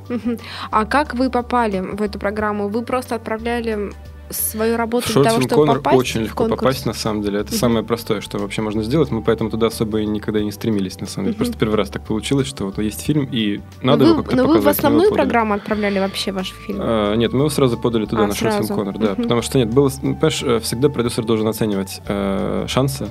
А как вы попали в эту программу? Вы просто отправляли свою работу В для того, чтобы Corner попасть очень в легко конкурс? попасть, на самом деле. Это Мгм. самое простое, что вообще можно сделать. Мы поэтому туда особо и никогда и не стремились, на самом деле. Мгм. Просто первый раз так получилось, что вот есть фильм, и Но надо вы, его как-то но вы показать. в мы его основную программу отправляли вообще ваш фильм? А, нет, мы его сразу подали туда, А, на сразу. Corner, да. Мгм. Потому что нет, было, ну, понимаешь, э, всегда продюсер должен оценивать э, шансы.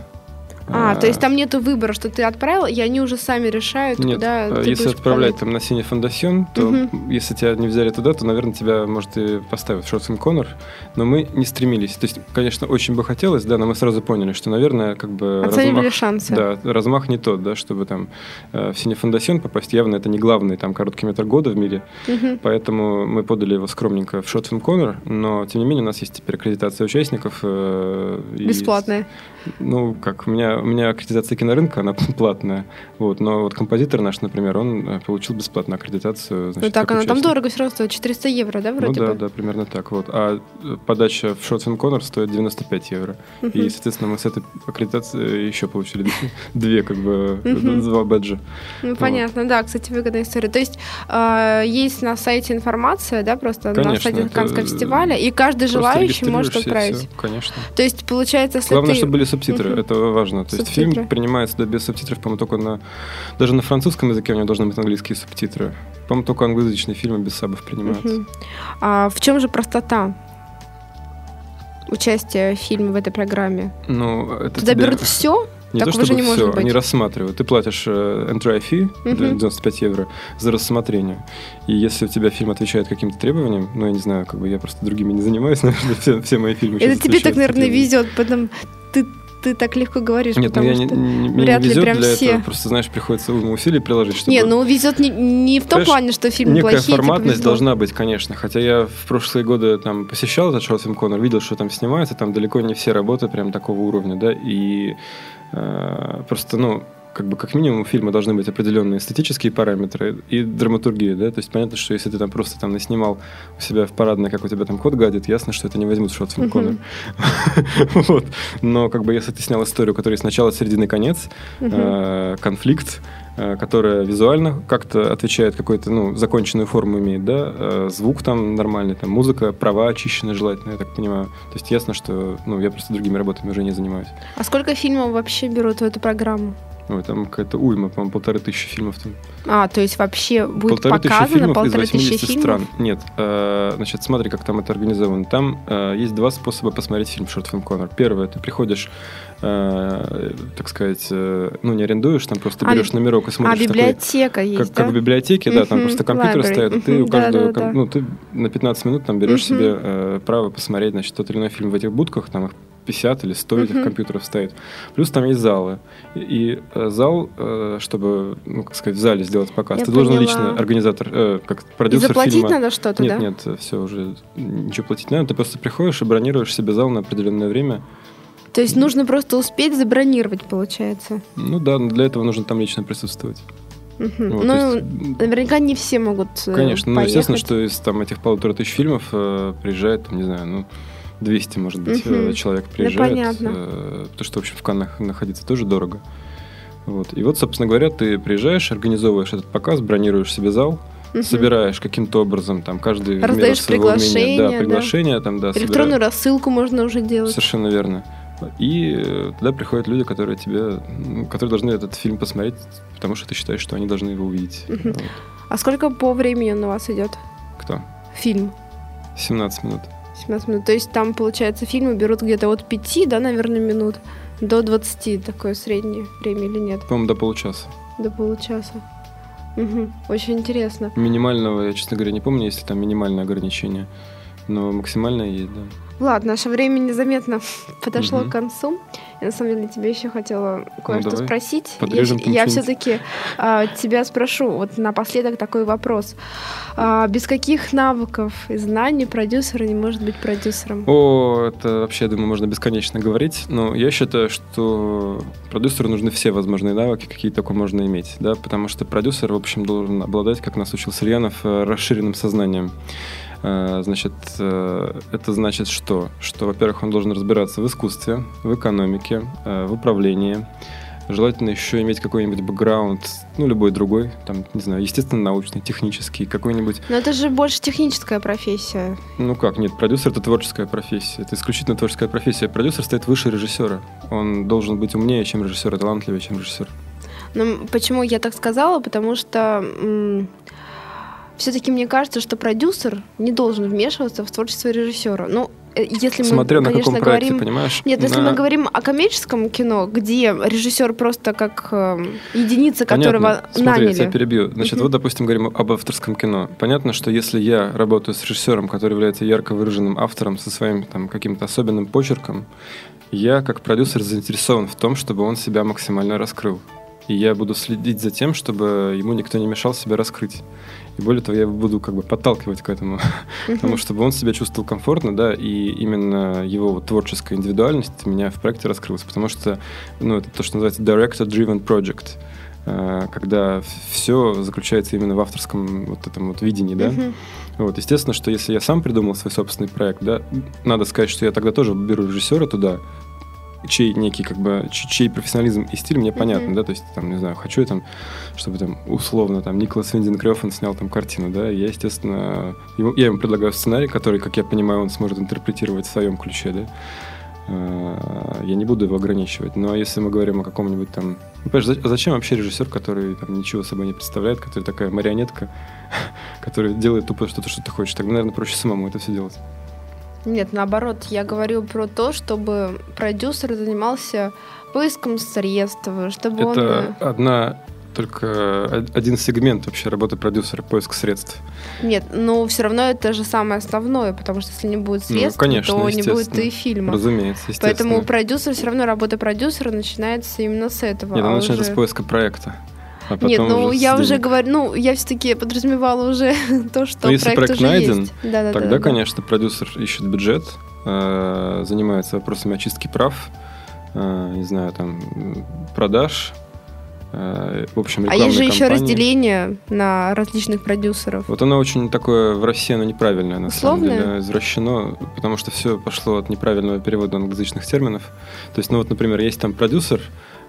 А, Э, то есть там нету выбора, что ты отправил, и они уже сами решают, Нет, куда э, ты если будешь отправлять там на синий фондасьон, то Мгм. если тебя не взяли туда, то, наверное, тебя, может, и поставят в Film Corner. Но мы не стремились. То есть, конечно, очень бы хотелось, да, но мы сразу поняли, что, наверное, как бы Оценивали размах- шансы. Да, размах не тот, да, чтобы там э, в синий фондасьон попасть. Явно это не главный там короткий метр года в мире. Мгм. Поэтому мы подали его скромненько в Film Corner, но тем не менее у нас есть теперь аккредитация участников. э, и- Бесплатные. Ну, как, у меня, у меня аккредитация кинорынка, она <laughs> платная. Вот, но вот композитор наш, например, он э, получил бесплатную аккредитацию. Ну значит, так, как она там дорого все равно стоит, 400 евро, да, Ну вроде да, бы? да, примерно так. Вот. А э, подача в Short Film Corner стоит 95 евро. Мгм. И, соответственно, мы с этой аккредитацией еще получили <laughs> две, как бы, Мгм. два бэджа. Ну, понятно, да, кстати, выгодная история. То есть э, есть на сайте информация, да, просто на Конечно, сайте это, Канского э, фестиваля, и каждый желающий может отправить. всё, Конечно. То есть, получается, если Главное, ты... чтобы были субтитры, Мгм. это важно. То есть Субтитры. фильм принимается да, без субтитров, по-моему, только на... Даже на французском языке у него должны быть английские субтитры. По-моему, только англоязычные фильмы без сабов принимаются. Мгм. А в чем же простота участия в фильме в этой программе? Ну, это Туда тебе- берут все? Не Так то чтобы не все, они рассматривают. Ты платишь э, entry fee, да, 95 евро, за рассмотрение. И если у тебя фильм отвечает каким-то требованиям, ну, я не знаю, как бы я просто другими не занимаюсь, <laughs> наверное, все, все мои фильмы Это тебе так, наверное, везет, потом ты ты так легко говоришь, Нет, ну потому я что не, не, вряд не ли везет прям для все. этого. Просто, знаешь, приходится уйму усилий приложить, чтобы... Не, ну везет не, не в том Понимаешь, плане, что фильмы Некая плохие, типа, форматность должна быть, конечно. Хотя я в прошлые годы там посещал этот Фильм Коннор, видел, что там снимается, там далеко не все работы прям такого уровня, да, и э, просто, ну, как бы как минимум у фильма должны быть определенные эстетические параметры и драматургия, да, то есть понятно, что если ты там просто там наснимал у себя в парадной, как у тебя там кот гадит, ясно, что это не возьмут Мгм. Коннор. <laughs> Вот. Но как бы если ты снял историю, которая с начала, середины, конец, э, конфликт, э, которая визуально как-то отвечает какой-то, ну, законченную форму имеет, да, э, звук там нормальный, там музыка, права очищены желательно, я так понимаю. То есть ясно, что, ну, я просто другими работами уже не занимаюсь. А сколько фильмов вообще берут в эту программу? Ой, там какая-то уйма, по-моему, полторы тысячи фильмов там. А, то есть вообще будет полторы тысячи показано фильмов полторы из тысячи 80 фильмов? стран. Нет, э, значит, смотри, как там это организовано. Там э, есть два способа посмотреть фильм Short Film Corner. Первое, ты приходишь, э, так сказать, э, ну, не арендуешь, там просто А, берешь би- номерок и А, смотришь такой библиотека есть, как, да? как в библиотеке, да, там просто компьютеры library. стоят, и ты у каждого, ком- ну, ты на 15 минут там берешь себе э, право посмотреть, значит, тот или иной фильм в этих будках, там их 50 или 100 этих компьютеров стоит. Плюс там есть залы. И, и, э, зал, э, чтобы, ну, как сказать, в зале сделать показ, Я ты должен поняла. лично, организатор, э, как И продюсер заплатить фильма... надо что-то, Нет, да? нет, все уже ничего платить не надо. Ты просто приходишь и бронируешь себе зал на определенное время. То есть нужно просто успеть забронировать, получается. Ну да, но для этого нужно там лично присутствовать. Мгм. Вот, ну, есть, наверняка не все могут э, Конечно, ну, естественно, поехать. что из там, этих полутора тысяч фильмов э, приезжает, там, не знаю, ну, 200, может быть, э, человек приезжает. понятно. э, потому что, в общем, в Каннах находиться тоже дорого. Вот. И вот, собственно говоря, ты приезжаешь, организовываешь этот показ, бронируешь себе зал, Мгм. собираешь каким-то образом, там, каждый Раздаешь своего умения. Да, да. приглашения, там, да, Электронную собираешь. рассылку можно уже делать. Совершенно верно. И э, туда приходят люди, которые тебе, которые должны этот фильм посмотреть, потому что ты считаешь, что они должны его увидеть. Мгм. Вот. А сколько по времени он у вас идет? Кто? Фильм. 17 минут. 17 минут. То есть там, получается, фильмы берут где-то от 5, да, наверное, минут до 20. Такое среднее время или нет? По-моему, до получаса. До получаса. Мгм. Очень интересно. Минимального, я, честно говоря, не помню, если там минимальное ограничение. Но максимальное есть, да. Влад, наше время незаметно <laughs> подошло Мгм. к концу. Я на самом деле тебя еще хотела кое-что давай. спросить. Подрежем я я все-таки тебя спрошу. Вот напоследок такой вопрос. А, без каких навыков и знаний продюсер не может быть продюсером? О, это вообще, я думаю, можно бесконечно говорить. Но я считаю, что продюсеру нужны все возможные навыки, какие только можно иметь. Да? Потому что продюсер, в общем, должен обладать, как нас учил Сальянов, э, расширенным сознанием. Э, Значит, э, это значит что? Что, во-первых, он должен разбираться в искусстве, в экономике, э, в управлении. Желательно еще иметь какой-нибудь бэкграунд, ну, любой другой, там, не знаю, естественно, научный, технический, какой-нибудь Но это же больше техническая профессия. ну как, нет, продюсер это творческая профессия. Это исключительно творческая профессия. Продюсер стоит выше режиссера. Он должен быть умнее, чем режиссер, и талантливее, чем режиссер. Но почему я так сказала? Потому что все-таки мне кажется, что продюсер не должен вмешиваться в творчество режиссера. Ну, э, если мы, Смотря на конечно, каком проекте, говорим... понимаешь? Нет, если На- мы говорим о коммерческом кино, где режиссер просто как э, единица, Понятно. которого Смотри, я наняли. тебя перебью. Значит, Мгм. вот, допустим, говорим об авторском кино. Понятно, что если я работаю с режиссером, который является ярко выраженным автором со своим там каким-то особенным почерком, я как продюсер заинтересован в том, чтобы он себя максимально раскрыл. И я буду следить за тем, чтобы ему никто не мешал себя раскрыть. И более того, я его буду как бы подталкивать к этому, <laughs> потому чтобы он себя чувствовал комфортно, да, и именно его вот творческая индивидуальность у меня в проекте раскрылась, потому что, ну, это то, что называется director-driven project, э, когда все заключается именно в авторском вот этом вот видении, да. Вот, естественно, что если я сам придумал свой собственный проект, да, надо сказать, что я тогда тоже беру режиссера туда, чей некий, как бы, чей профессионализм и стиль мне понятно, Мгм. да, то есть, там, не знаю, хочу я там, чтобы там, условно, там, Николас Виндин Крёфен снял там картину, да, я, естественно, ему, я ему предлагаю сценарий, который, как я понимаю, он сможет интерпретировать в своем ключе, да, Э, я не буду его ограничивать. Но если мы говорим о каком-нибудь там... Ну, понимаешь, за- а зачем вообще режиссер, который там ничего собой не представляет, который такая марионетка, <laughs> который делает тупо что-то, что ты хочешь? Тогда, наверное, проще самому это все делать. Нет, наоборот, я говорю про то, чтобы продюсер занимался поиском средств, чтобы он... Это одна только один сегмент вообще работы продюсера, поиск средств. Нет, но все равно это же самое основное, потому что если не будет ну, средств, ну, конечно, то не будет и фильма. Разумеется, Поэтому продюсер, все равно работа продюсера начинается именно с этого. Нет, а начинается уже... с поиска проекта. А потом Нет, ну уже я уже говорю, ну я все-таки подразумевала уже <laughs> то, что Но если проект, уже найден, есть. Да, да, тогда, да, конечно, продюсер ищет бюджет, э, занимается вопросами очистки прав, э, не знаю, там продаж, э, в общем, А есть же еще разделение на различных продюсеров. Вот оно очень такое в России, оно неправильное, на Условное? самом деле, извращено, потому что все пошло от неправильного перевода англоязычных терминов. То есть, ну вот, например, есть там продюсер,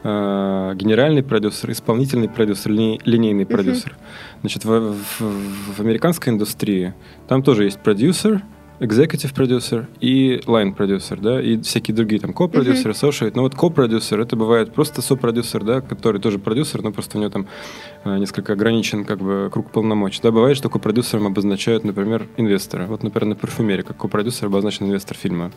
э, генеральный продюсер, исполнительный продюсер, ли, линейный продюсер. Uh-huh. Значит, в, в, в американской индустрии там тоже есть продюсер, executive producer и line producer, да, и всякие другие там uh-huh. associate. Но вот ко-продюсер это бывает просто со-продюсер, да, который тоже продюсер, но просто у него там э, несколько ограничен как бы круг полномочий. Да, бывает, что ко-продюсером обозначают, например, инвестора. Вот, например, на парфюмерии, как ко-продюсер обозначен инвестор фильма.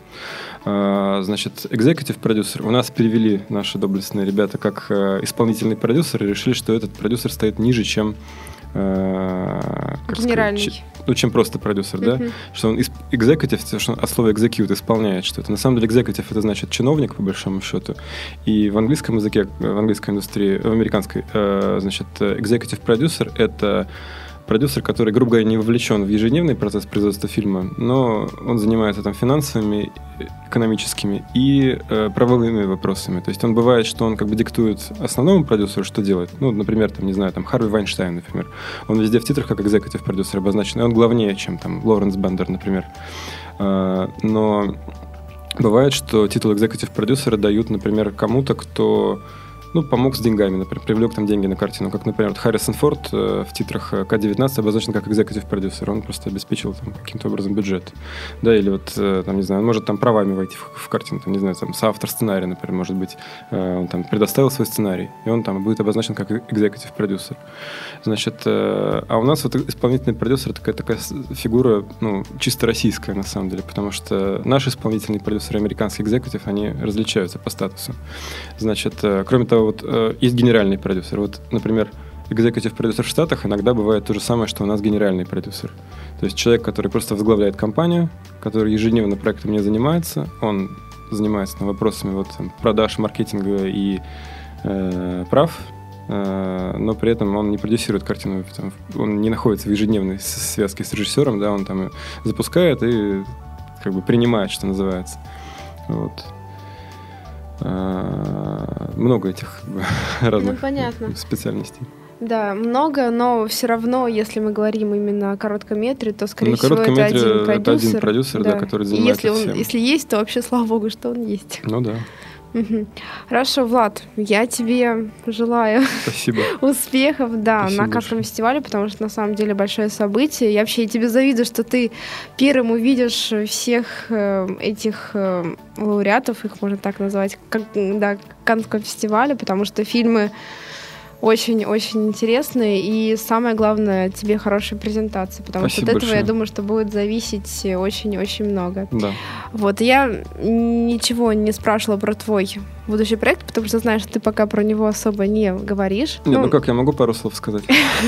А, значит, executive продюсер у нас перевели наши доблестные ребята как э, исполнительный продюсер и решили, что этот продюсер стоит ниже, чем э, генеральный. Сказать, ну, чем просто продюсер, uh-huh. да, что он executive, что от слова execute исполняет что-то. На самом деле executive это значит чиновник, по большому счету. И в английском языке, в английской индустрии, в американской, э, значит, executive producer это продюсер, который, грубо говоря, не вовлечен в ежедневный процесс производства фильма, но он занимается там финансовыми, экономическими и э, правовыми вопросами. То есть он бывает, что он как бы диктует основному продюсеру, что делать. Ну, например, там, не знаю, там Харви Вайнштейн, например. Он везде в титрах как экзекутив продюсер обозначен, и он главнее, чем там Лоуренс Бендер, например. Э, но бывает, что титул экзекутив продюсера дают, например, кому-то, кто ну, помог с деньгами, например, привлек там деньги на картину. Как, например, вот Харрисон Форд э, в титрах э, К-19 обозначен как экзекутив продюсер. Он просто обеспечил там каким-то образом бюджет. Да, или вот, э, там, не знаю, он может там правами войти в, в картину, там, не знаю, там, соавтор сценария, например, может быть. Он там предоставил свой сценарий, и он там будет обозначен как экзекутив продюсер. Значит, а у нас вот исполнительный продюсер такая, такая фигура, ну, чисто российская, на самом деле, потому что наши исполнительные продюсеры, американский экзекутив, они различаются по статусу. Значит, кроме того, вот э, есть генеральный продюсер. Вот, например, экзекутив продюсер в Штатах иногда бывает то же самое, что у нас генеральный продюсер. То есть человек, который просто возглавляет компанию, который ежедневно проектом не занимается, он занимается там, вопросами вот, там, продаж, маркетинга и э, прав, э, но при этом он не продюсирует картину, там, он не находится в ежедневной связке с режиссером, да, он там запускает и как бы принимает, что называется. Вот. А, много этих <laughs> разных ну, специальностей. Да, много, но все равно, если мы говорим именно о короткометре, то, скорее ну, всего, это один продюсер. Это один продюсер, да, да который занимается если, он, всем. если есть, то вообще, слава богу, что он есть. Ну да. Хорошо, Влад, я тебе желаю Спасибо. <laughs> успехов да, Спасибо на каждом фестивале, потому что на самом деле большое событие. Я вообще тебе завидую, что ты первым увидишь всех э, этих э, лауреатов, их можно так назвать, как, да, Каннского фестиваля, потому что фильмы очень-очень интересные. И самое главное, тебе хорошая презентация, потому Спасибо что от этого, большое. я думаю, что будет зависеть очень-очень много. Да. Вот, я ничего не спрашивала про твой будущий проект, потому что знаешь, ты пока про него особо не говоришь. Нет, ну, ну как, я могу пару слов сказать?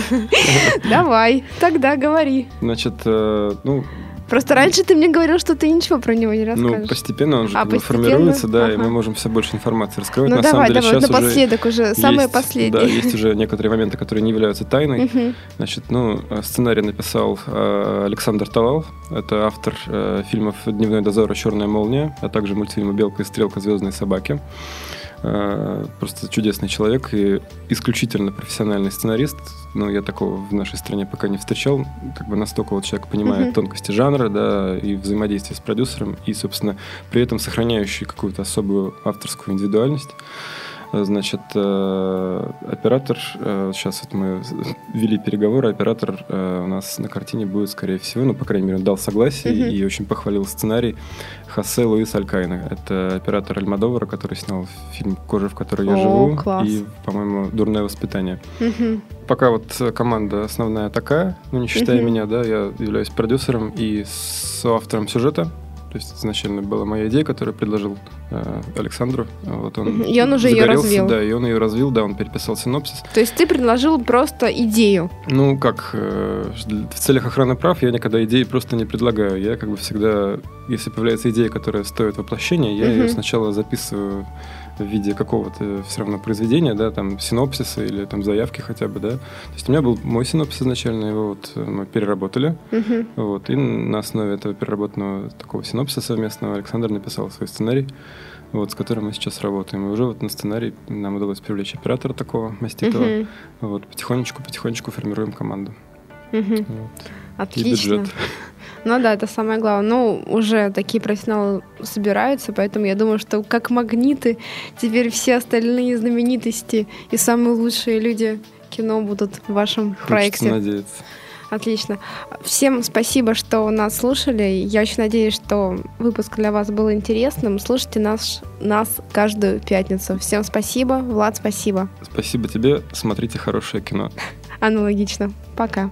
<laughs> Давай, тогда говори. Значит, э, ну, Просто раньше ты мне говорил, что ты ничего про него не ну, расскажешь. Ну, постепенно он же а, как формируется, да, ага. и мы можем все больше информации раскрывать. Ну, На давай, самом деле, давай, напоследок уже, уже самое есть, последнее. Да, есть уже некоторые моменты, которые не являются тайной. Угу. Значит, ну, сценарий написал э, Александр Талал. Это автор э, фильмов «Дневной дозор» и «Черная молния», а также мультфильма «Белка и стрелка. Звездные собаки». Э, просто чудесный человек и исключительно профессиональный сценарист. Ну, я такого в нашей стране пока не встречал. Как бы настолько вот человек понимает mm-hmm. тонкости жанра, да, и взаимодействие с продюсером, и, собственно, при этом сохраняющий какую-то особую авторскую индивидуальность. Значит, э, оператор, сейчас э, вот мы вели переговоры, оператор э, у нас на картине будет, скорее всего, ну, по крайней мере, дал согласие mm-hmm. и очень похвалил сценарий Хосе Луис Алькайна. Это оператор Альмадовара, который снял фильм «Кожа, в которой я О, живу» класс. и, по-моему, «Дурное воспитание». Mm-hmm. Пока вот команда основная такая, ну, не считая mm-hmm. меня, да, я являюсь продюсером и соавтором сюжета, то есть изначально была моя идея, которую предложил Александру. Вот он и он уже ее развил. Да, и он ее развил, да, он переписал синопсис. То есть ты предложил просто идею? Ну, как, э, в целях охраны прав я никогда идеи просто не предлагаю. Я как бы всегда, если появляется идея, которая стоит воплощения, я угу. ее сначала записываю в виде какого-то все равно произведения, да, там синопсиса или там заявки хотя бы, да. То есть у меня был мой синопсис изначально, его вот э, мы переработали, uh-huh. вот, и на основе этого переработанного такого синопсиса совместного Александр написал свой сценарий, вот, с которым мы сейчас работаем. И уже вот на сценарий нам удалось привлечь оператора такого маститого. Uh-huh. Вот, потихонечку-потихонечку формируем команду. Uh-huh. Вот. Отлично. И бюджет. Ну да, это самое главное. Ну, уже такие профессионалы собираются, поэтому я думаю, что как магниты теперь все остальные знаменитости и самые лучшие люди кино будут в вашем Хочется проекте. надеяться. Отлично. Всем спасибо, что нас слушали. Я очень надеюсь, что выпуск для вас был интересным. Слушайте нас, нас каждую пятницу. Всем спасибо. Влад, спасибо. Спасибо тебе. Смотрите хорошее кино. Аналогично. Пока.